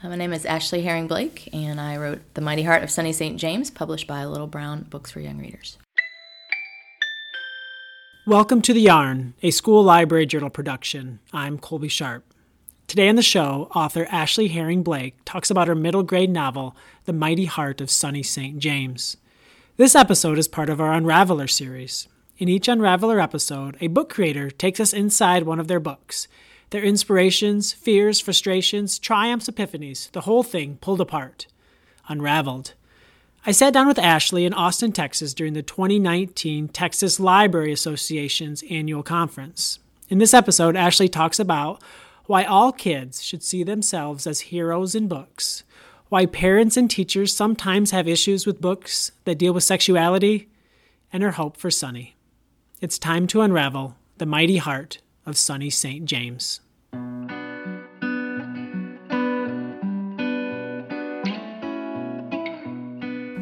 Uh, my name is Ashley Herring Blake, and I wrote The Mighty Heart of Sunny St. James, published by Little Brown Books for Young Readers. Welcome to The Yarn, a school library journal production. I'm Colby Sharp. Today on the show, author Ashley Herring Blake talks about her middle grade novel, The Mighty Heart of Sunny St. James. This episode is part of our Unraveler series. In each Unraveler episode, a book creator takes us inside one of their books their inspirations, fears, frustrations, triumphs, epiphanies, the whole thing pulled apart, unraveled. I sat down with Ashley in Austin, Texas during the 2019 Texas Library Association's annual conference. In this episode, Ashley talks about why all kids should see themselves as heroes in books, why parents and teachers sometimes have issues with books that deal with sexuality, and her hope for Sunny. It's time to unravel the mighty heart of sunny St. James.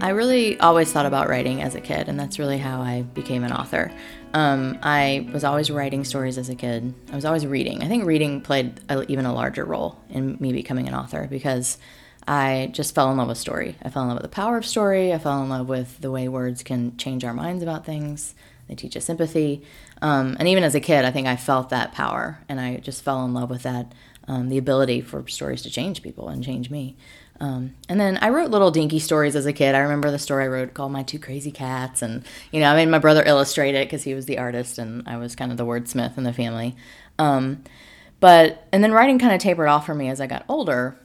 I really always thought about writing as a kid, and that's really how I became an author. Um, I was always writing stories as a kid. I was always reading. I think reading played a, even a larger role in me becoming an author because I just fell in love with story. I fell in love with the power of story. I fell in love with the way words can change our minds about things. They teach us empathy. Um, and even as a kid, I think I felt that power and I just fell in love with that um, the ability for stories to change people and change me. Um, and then I wrote little dinky stories as a kid. I remember the story I wrote called My Two Crazy Cats. And, you know, I made my brother illustrate it because he was the artist and I was kind of the wordsmith in the family. Um, but, and then writing kind of tapered off for me as I got older.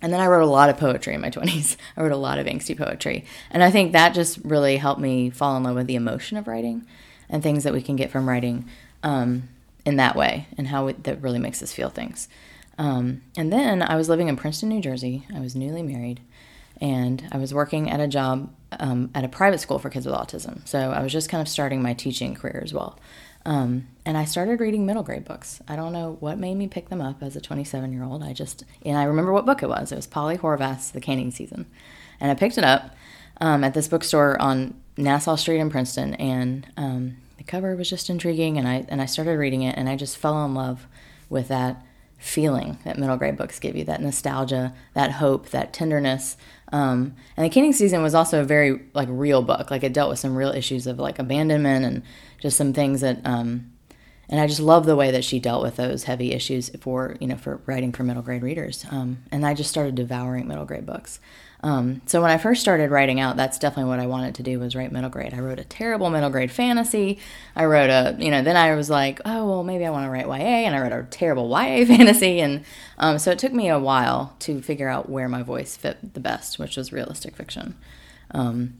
And then I wrote a lot of poetry in my 20s. I wrote a lot of angsty poetry. And I think that just really helped me fall in love with the emotion of writing and things that we can get from writing um, in that way and how it, that really makes us feel things. Um, and then I was living in Princeton, New Jersey. I was newly married and I was working at a job um, at a private school for kids with autism. So I was just kind of starting my teaching career as well. Um, and I started reading middle grade books. I don't know what made me pick them up as a 27 year old. I just, and I remember what book it was. It was Polly Horvath's The Canning Season. And I picked it up um, at this bookstore on Nassau Street in Princeton. And um, the cover was just intriguing. And I, and I started reading it and I just fell in love with that feeling that middle grade books give you that nostalgia, that hope, that tenderness. Um, and the Canning Season was also a very like real book. Like it dealt with some real issues of like abandonment and just some things that. Um, and I just love the way that she dealt with those heavy issues for you know for writing for middle grade readers. Um, and I just started devouring middle grade books. Um, so when I first started writing out, that's definitely what I wanted to do was write middle grade. I wrote a terrible middle grade fantasy. I wrote a, you know, then I was like, oh well, maybe I want to write YA, and I wrote a terrible YA fantasy, and um, so it took me a while to figure out where my voice fit the best, which was realistic fiction. Um,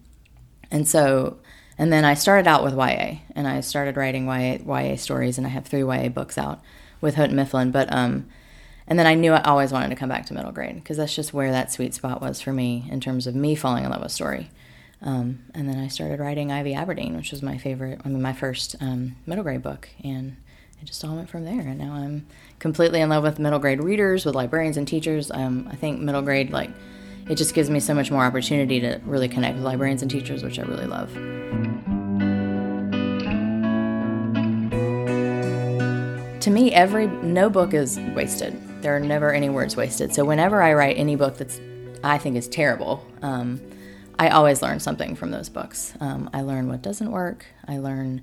and so, and then I started out with YA, and I started writing YA, YA stories, and I have three YA books out with Houghton Mifflin, but um, and then I knew I always wanted to come back to middle grade because that's just where that sweet spot was for me in terms of me falling in love with story. Um, and then I started writing Ivy Aberdeen, which was my favorite, I mean, my first um, middle grade book. And it just all went from there. And now I'm completely in love with middle grade readers, with librarians and teachers. Um, I think middle grade, like, it just gives me so much more opportunity to really connect with librarians and teachers, which I really love. To me, every no book is wasted there are never any words wasted. So whenever I write any book that's I think is terrible, um, I always learn something from those books. Um, I learn what doesn't work. I learn,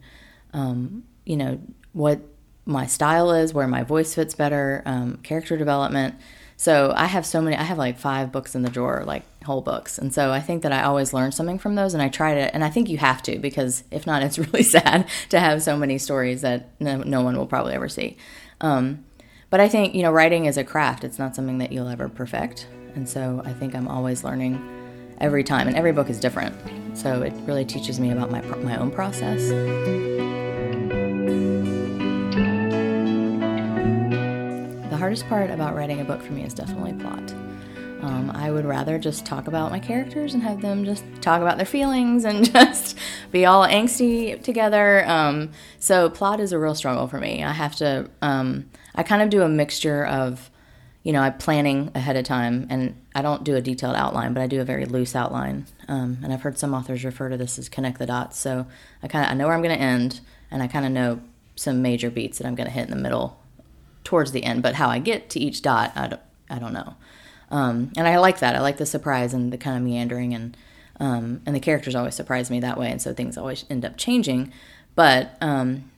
um, you know, what my style is, where my voice fits better, um, character development. So I have so many. I have like five books in the drawer, like whole books, and so I think that I always learn something from those, and I try to. And I think you have to because if not, it's really sad to have so many stories that no, no one will probably ever see. Um, but I think, you know, writing is a craft. It's not something that you'll ever perfect. And so I think I'm always learning every time, and every book is different. So it really teaches me about my, my own process. The hardest part about writing a book for me is definitely plot. Um, I would rather just talk about my characters and have them just talk about their feelings and just be all angsty together. Um, so plot is a real struggle for me. I have to. Um, I kind of do a mixture of, you know, I'm planning ahead of time, and I don't do a detailed outline, but I do a very loose outline. Um, and I've heard some authors refer to this as connect the dots. So I kind of I know where I'm going to end, and I kind of know some major beats that I'm going to hit in the middle, towards the end. But how I get to each dot, I don't, I don't know. Um, and I like that. I like the surprise and the kind of meandering and um, and the characters always surprise me that way, and so things always end up changing. But um,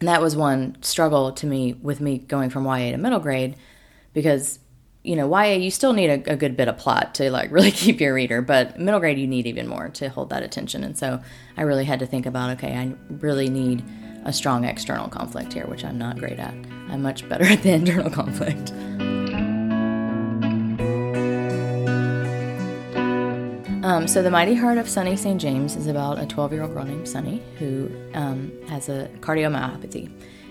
that was one struggle to me with me going from YA to middle grade because you know YA you still need a, a good bit of plot to like really keep your reader, but middle grade you need even more to hold that attention. And so I really had to think about okay, I really need a strong external conflict here, which I'm not great at. I'm much better at the internal conflict. Um, so, The Mighty Heart of Sunny St. James is about a 12 year old girl named Sunny who um, has a cardiomyopathy.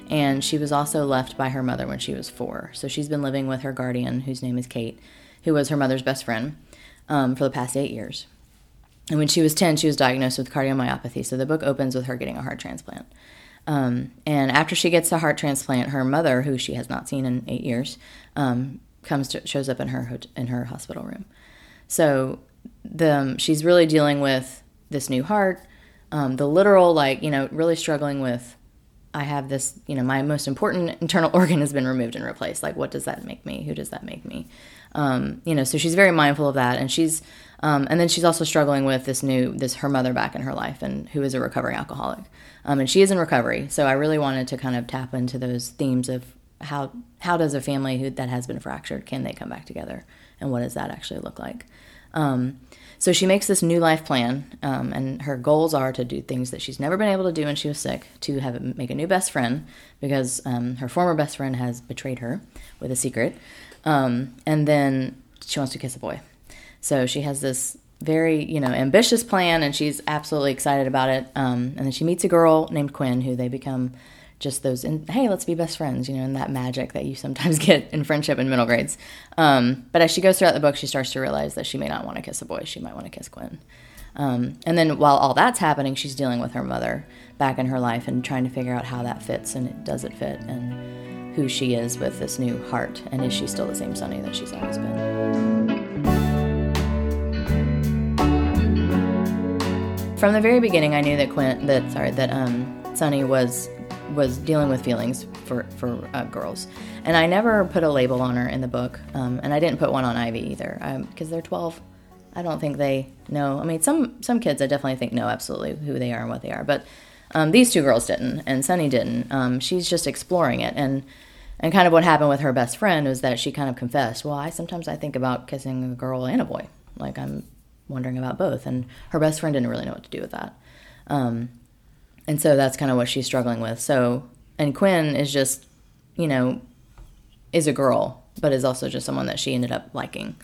And she was also left by her mother when she was four. So, she's been living with her guardian, whose name is Kate, who was her mother's best friend um, for the past eight years. And when she was 10, she was diagnosed with cardiomyopathy. So, the book opens with her getting a heart transplant. Um, and after she gets the heart transplant, her mother, who she has not seen in eight years, um, comes to, shows up in her in her hospital room. So the she's really dealing with this new heart, um, the literal like you know really struggling with. I have this, you know, my most important internal organ has been removed and replaced. Like, what does that make me? Who does that make me? Um, you know, so she's very mindful of that, and she's, um, and then she's also struggling with this new, this her mother back in her life, and who is a recovering alcoholic, um, and she is in recovery. So I really wanted to kind of tap into those themes of how how does a family who that has been fractured can they come back together, and what does that actually look like? Um, so she makes this new life plan, um, and her goals are to do things that she's never been able to do when she was sick. To have make a new best friend because um, her former best friend has betrayed her with a secret, um, and then she wants to kiss a boy. So she has this very you know ambitious plan, and she's absolutely excited about it. Um, and then she meets a girl named Quinn, who they become just those and hey let's be best friends you know and that magic that you sometimes get in friendship in middle grades. Um, but as she goes throughout the book she starts to realize that she may not want to kiss a boy she might want to kiss quinn um, and then while all that's happening she's dealing with her mother back in her life and trying to figure out how that fits and does it fit and who she is with this new heart and is she still the same sunny that she's always been. From the very beginning i knew that quinn that sorry that um, sunny was was dealing with feelings for for uh, girls, and I never put a label on her in the book, um, and I didn't put one on Ivy either because um, they're twelve. I don't think they know. I mean, some some kids I definitely think know absolutely who they are and what they are, but um, these two girls didn't, and Sunny didn't. Um, she's just exploring it, and and kind of what happened with her best friend was that she kind of confessed, well, I sometimes I think about kissing a girl and a boy, like I'm wondering about both, and her best friend didn't really know what to do with that. Um, and so that's kind of what she's struggling with. So, and Quinn is just, you know, is a girl, but is also just someone that she ended up liking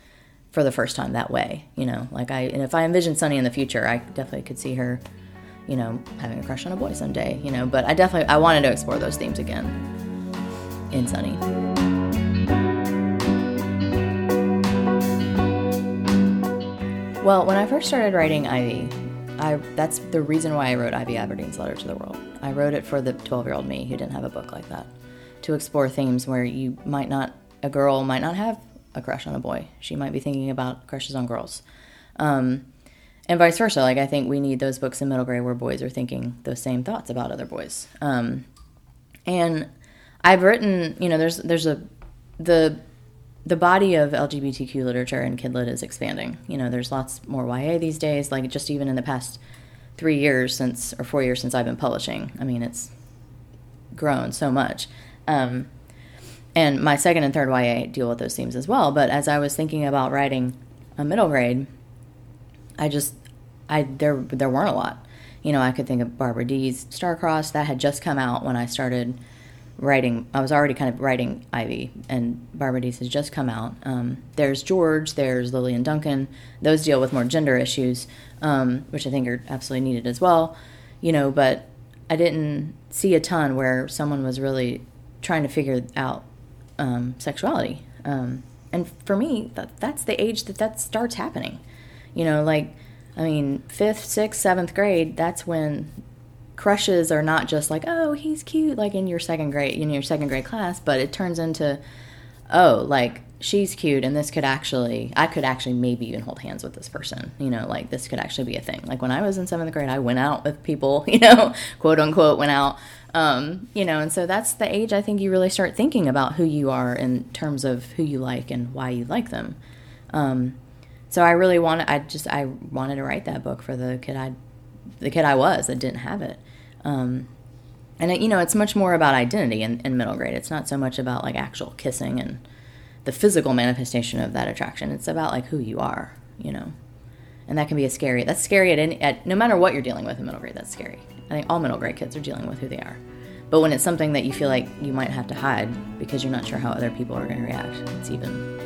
for the first time that way. You know, like I, and if I envision Sunny in the future, I definitely could see her, you know, having a crush on a boy someday. You know, but I definitely I wanted to explore those themes again in Sunny. Well, when I first started writing Ivy, I that's the reason why I wrote Ivy Aberdeen's Letter to the World. I wrote it for the 12 year old me who didn't have a book like that, to explore themes where you might not, a girl might not have a crush on a boy. She might be thinking about crushes on girls. Um, and vice versa. Like, I think we need those books in middle grade where boys are thinking those same thoughts about other boys. Um, and I've written, you know, there's, there's a, the the body of LGBTQ literature in Kidlit is expanding. You know, there's lots more YA these days. Like just even in the past three years since or four years since I've been publishing. I mean, it's grown so much. Um, and my second and third YA deal with those themes as well. But as I was thinking about writing a middle grade, I just I there there weren't a lot. You know, I could think of Barbara Dee's Starcrossed that had just come out when I started writing. I was already kind of writing Ivy, and Barbara has just come out. Um, there's George, there's Lily and Dunkin. Those deal with more gender issues, um, which I think are absolutely needed as well. You know, but I didn't see a ton where someone was really trying to figure out um, sexuality. Um, and for me, that, that's the age that that starts happening. You know, like I mean, fifth, sixth, seventh grade. That's when crushes are not just like oh he's cute like in your second grade in your second grade class but it turns into oh like she's cute and this could actually i could actually maybe even hold hands with this person you know like this could actually be a thing. Like when i was in seventh grade i went out with people you know quote unquote went out um, you know and so that's the age i think you really start thinking about who you are in terms of who you like and why you like them. Um, so I really wanted, I just, I wanted to write that book for the kid I, the kid I was that didn't have it. Um, and it, you know, it's much more about identity in, in middle grade. It's not so much about like actual kissing and the physical manifestation of that attraction. It's about like who you are, you know. And that can be a scary. That's scary at any at no matter what you're dealing with in middle grade. That's scary. I think all middle grade kids are dealing with who they are. But when it's something that you feel like you might have to hide because you're not sure how other people are going to react, it's even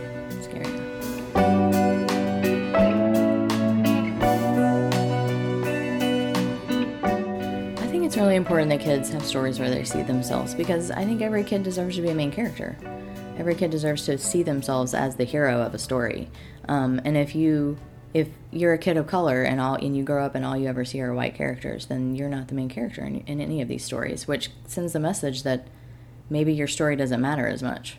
it's really important that kids have stories where they see themselves because I think every kid deserves to be a main character. Every kid deserves to see themselves as the hero of a story. Um, and if you if you're a kid of color and all and you grow up and all you ever see are white characters, then you're not the main character in, in any of these stories, which sends the message that maybe your story doesn't matter as much.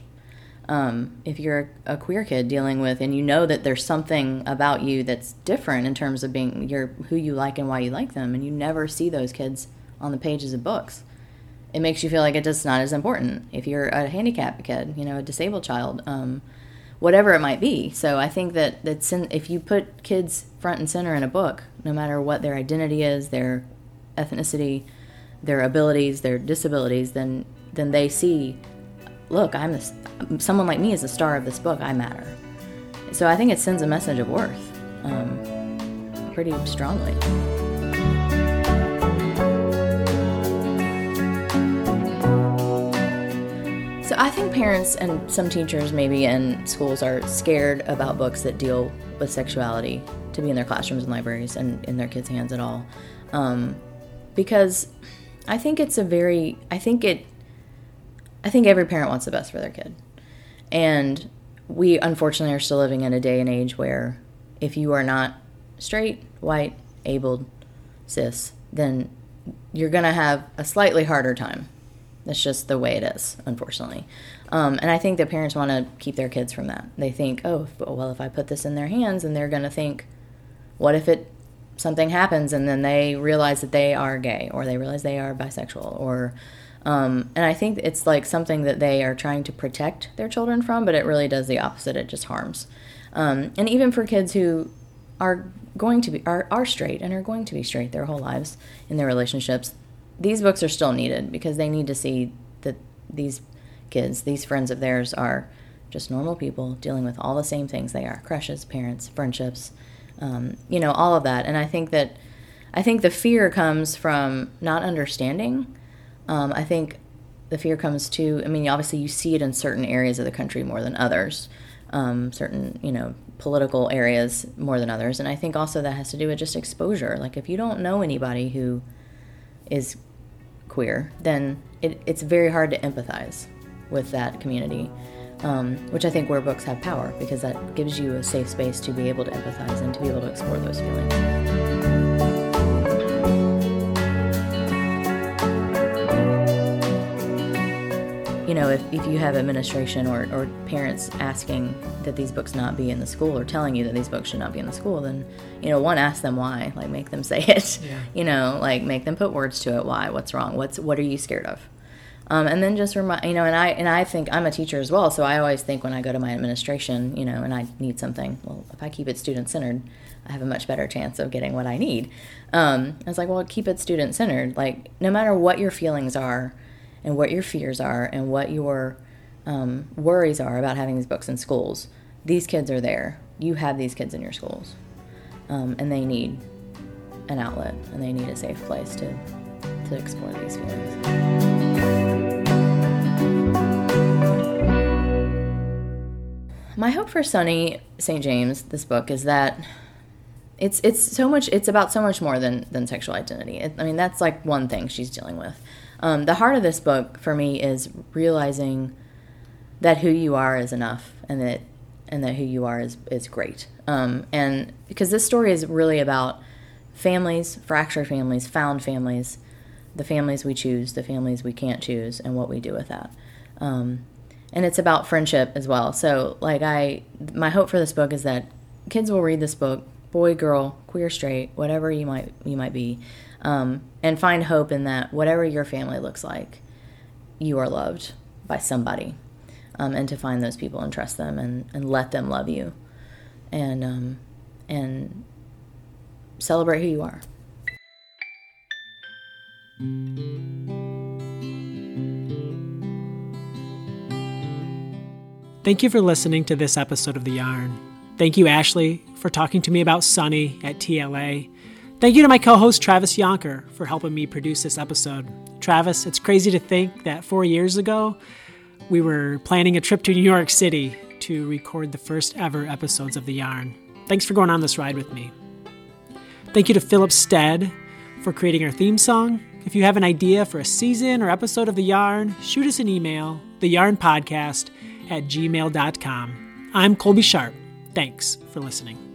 Um, if you're a, a, queer kid dealing with and you know that there's something about you that's different in terms of being your who you like and why you like them, and you never see those kids on the pages of books, it makes you feel like it's just not as important. If you're a handicapped kid, you know, a disabled child. Um, whatever it might be. So I think that that's in, if you put kids front and center in a book, no matter what their identity is, their ethnicity, their abilities, their disabilities, then then they see, look, I'm this, someone like me is the star of this book. I matter. So I think it sends a message of worth um, pretty strongly. Parents and some teachers, maybe in schools, are scared about books that deal with sexuality to be in their classrooms and libraries and in their kids' hands at all. Um, because I think it's a very, I think it, I think every parent wants the best for their kid. And we unfortunately are still living in a day and age where if you are not straight, white, abled, cis, then you're going to have a slightly harder time that's just the way it is, unfortunately. Um, and I think that parents want to keep their kids from that. They think, oh, well, if I put this in their hands, and they're going to think, what if it something happens and then they realize that they are gay or they realize they are bisexual or um, and I think it's like something that they are trying to protect their children from, but it really does the opposite. It just harms. Um, and even for kids who are going to be are, are straight and are going to be straight their whole lives in their relationships, these books are still needed because they need to see that these kids, these friends of theirs, are just normal people dealing with all the same things they are crushes, parents, friendships, um, you know, all of that. And I think that I think the fear comes from not understanding. Um, I think the fear comes to, I mean, obviously you see it in certain areas of the country more than others, um, certain, you know, political areas more than others. And I think also that has to do with just exposure. Like if you don't know anybody who is queer, then it, it's very hard to empathize with that community. Um, which I think where books have power because that gives you a safe space to be able to empathize and to be able to explore those feelings. Know, if, if you have administration or, or parents asking that these books not be in the school or telling you that these books should not be in the school, then, you know, one, ask them why. Like, make them say it. Yeah. You know, like, make them put words to it. Why? What's wrong? What's What are you scared of? Um, and then just remind, you know, and I and I think I'm a teacher as well, so I always think when I go to my administration, you know, and I need something, well, if I keep it student centered, I have a much better chance of getting what I need. Um, I was like, well, keep it student centered. Like, no matter what your feelings are, and what your fears are and what your um, worries are about having these books in schools. These kids are there. You have these kids in your schools, um, and they need an outlet and they need a safe place to to explore these feelings. My hope for Sunny St. James, this book, is that it's it's so much it's about so much more than than sexual identity. It, I mean, that's like one thing she's dealing with. Um, the heart of this book for me is realizing that who you are is enough, and that and that who you are is is great. Um, and because this story is really about families, fractured families, found families, the families we choose, the families we can't choose, and what we do with that. Um, and it's about friendship as well. So, like I, my hope for this book is that kids will read this book, boy, girl, queer, straight, whatever you might you might be, um, and find hope in that whatever your family looks like, you are loved by somebody, um, and to find those people and trust them and, and let them love you. and um, and celebrate who you are. Thank you for listening to this episode of The Yarn. Thank you, Ashley, for talking to me about Sunny at TLA. Thank you to my co host, Travis Jonker, for helping me produce this episode. Travis, it's crazy to think that four years ago, we were planning a trip to New York City to record the first ever episodes of The Yarn. Thanks for going on this ride with me. Thank you to Philip Stead for creating our theme song. If you have an idea for a season or episode of The Yarn, shoot us an email, theyarnpodcast at gmail.com. I'm Colby Sharp. Thanks for listening.